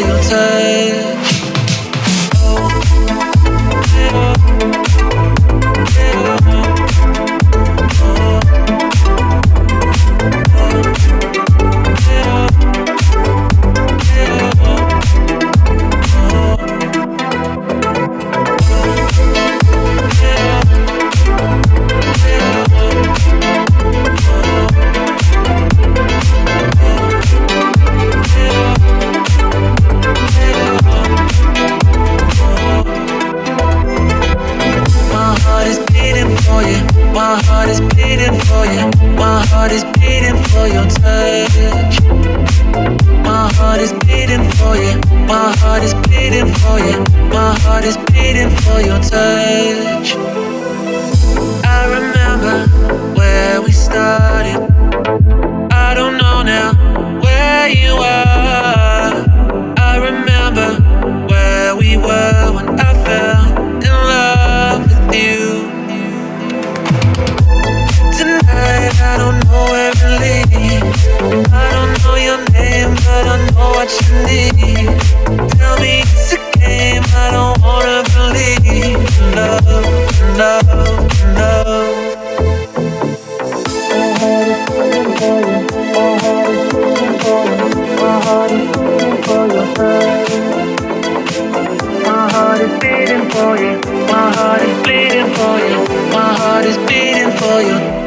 your time. For you.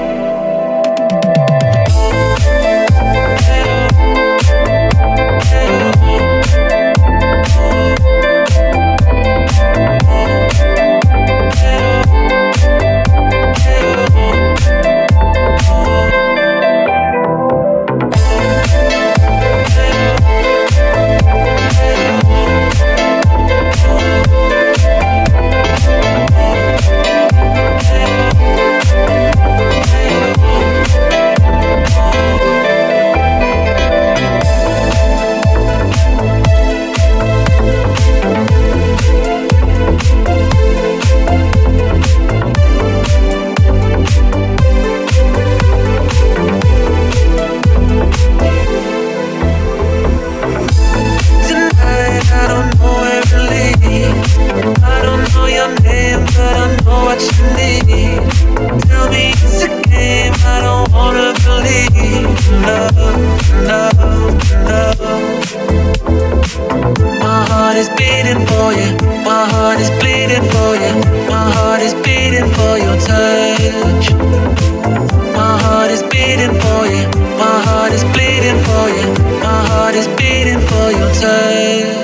Tell me it's a game, I don't wanna believe. Love, love, love. My heart is beating for you. My heart is bleeding for you. My heart is beating for your touch. My heart is beating for you. My heart is bleeding for you. My heart is beating for your touch.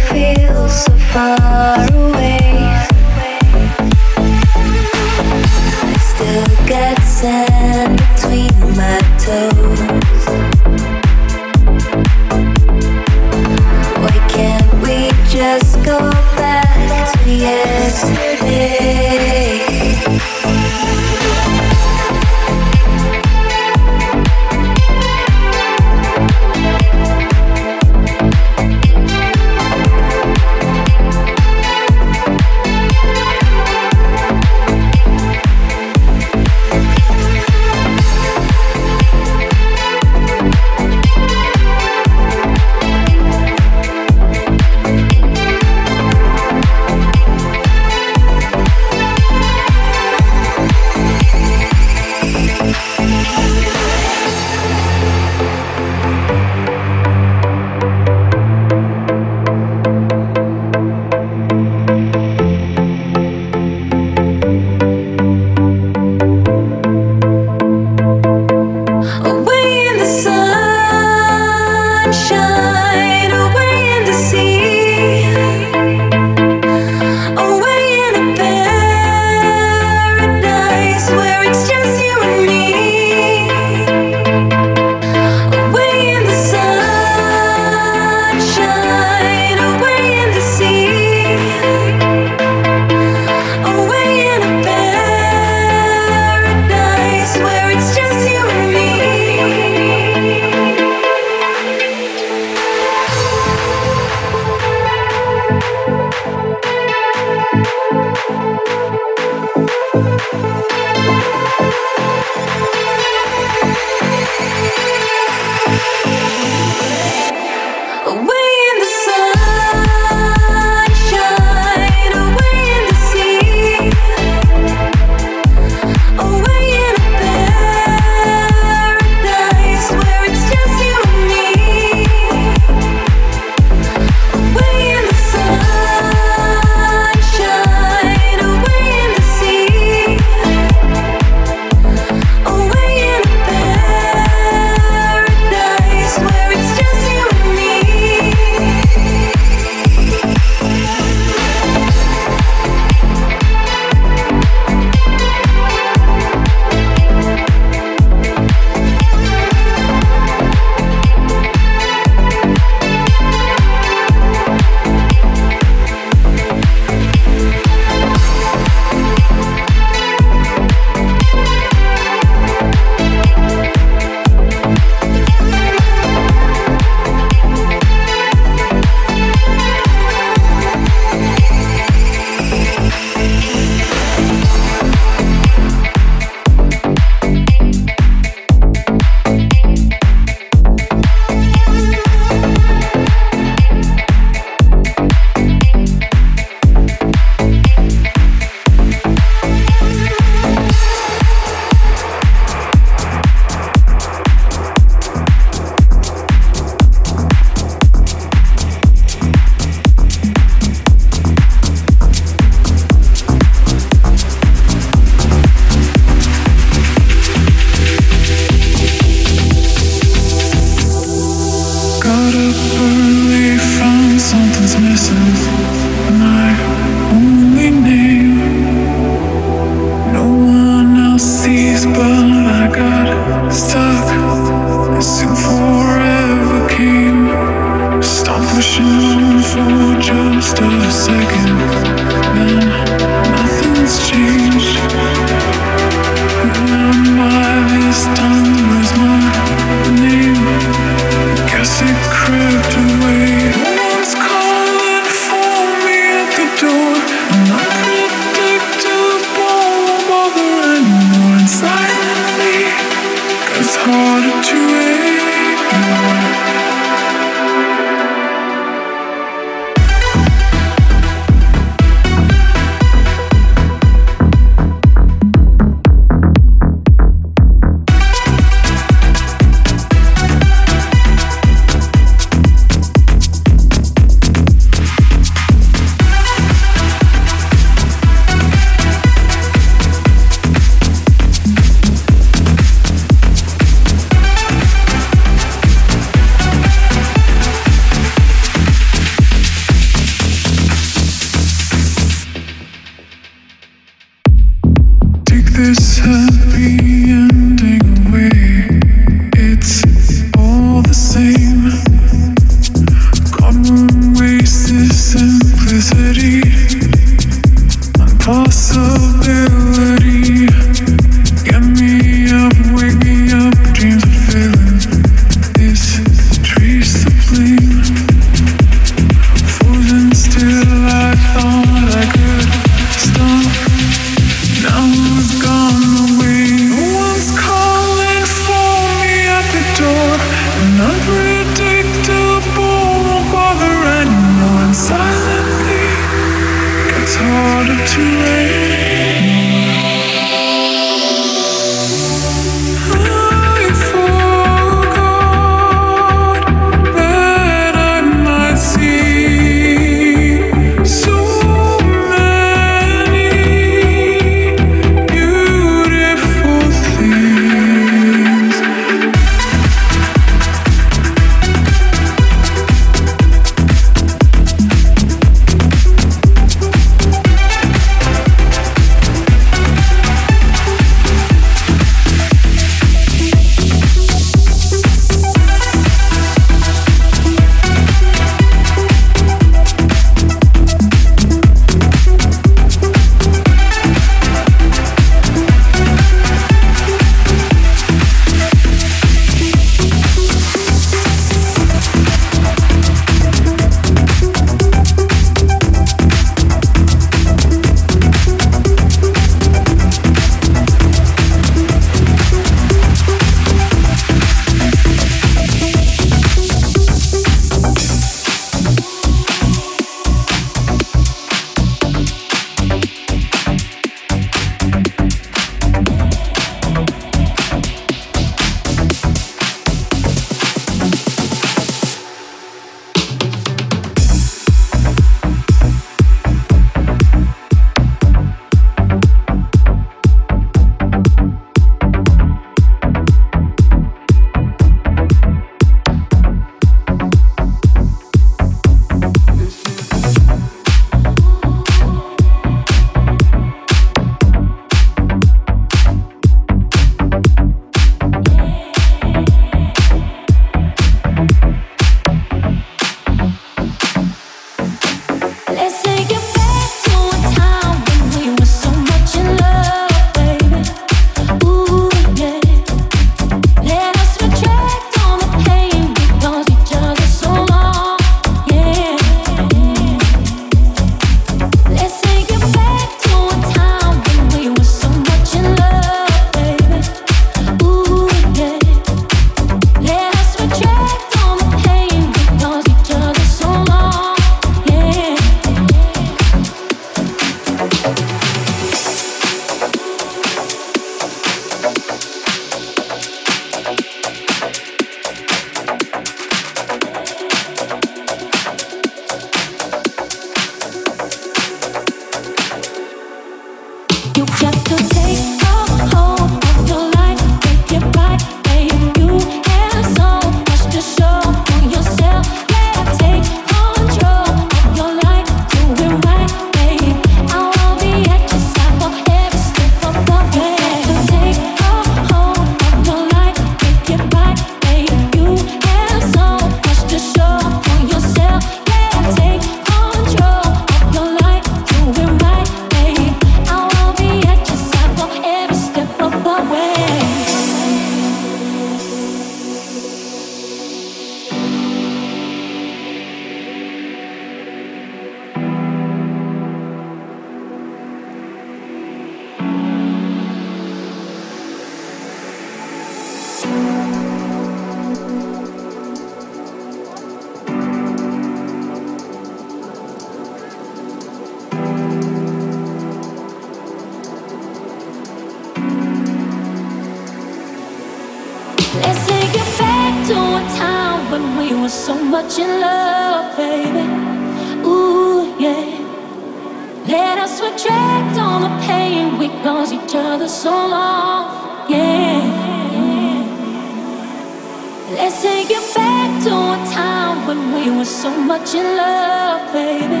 Let's take it back to a time when we were so much in love, baby.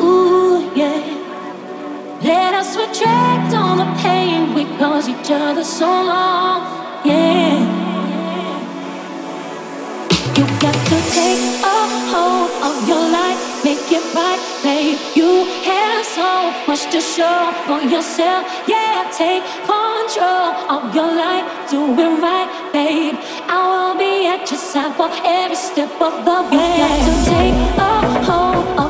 Ooh, yeah. Let us retract all the pain we caused each other so long, yeah. You got to take a hold of your life, make it right, babe. You have so much to show for yourself, yeah. Take hold control of your life. Do it right, babe. I will be at your side for every step of the way. You got to take a hold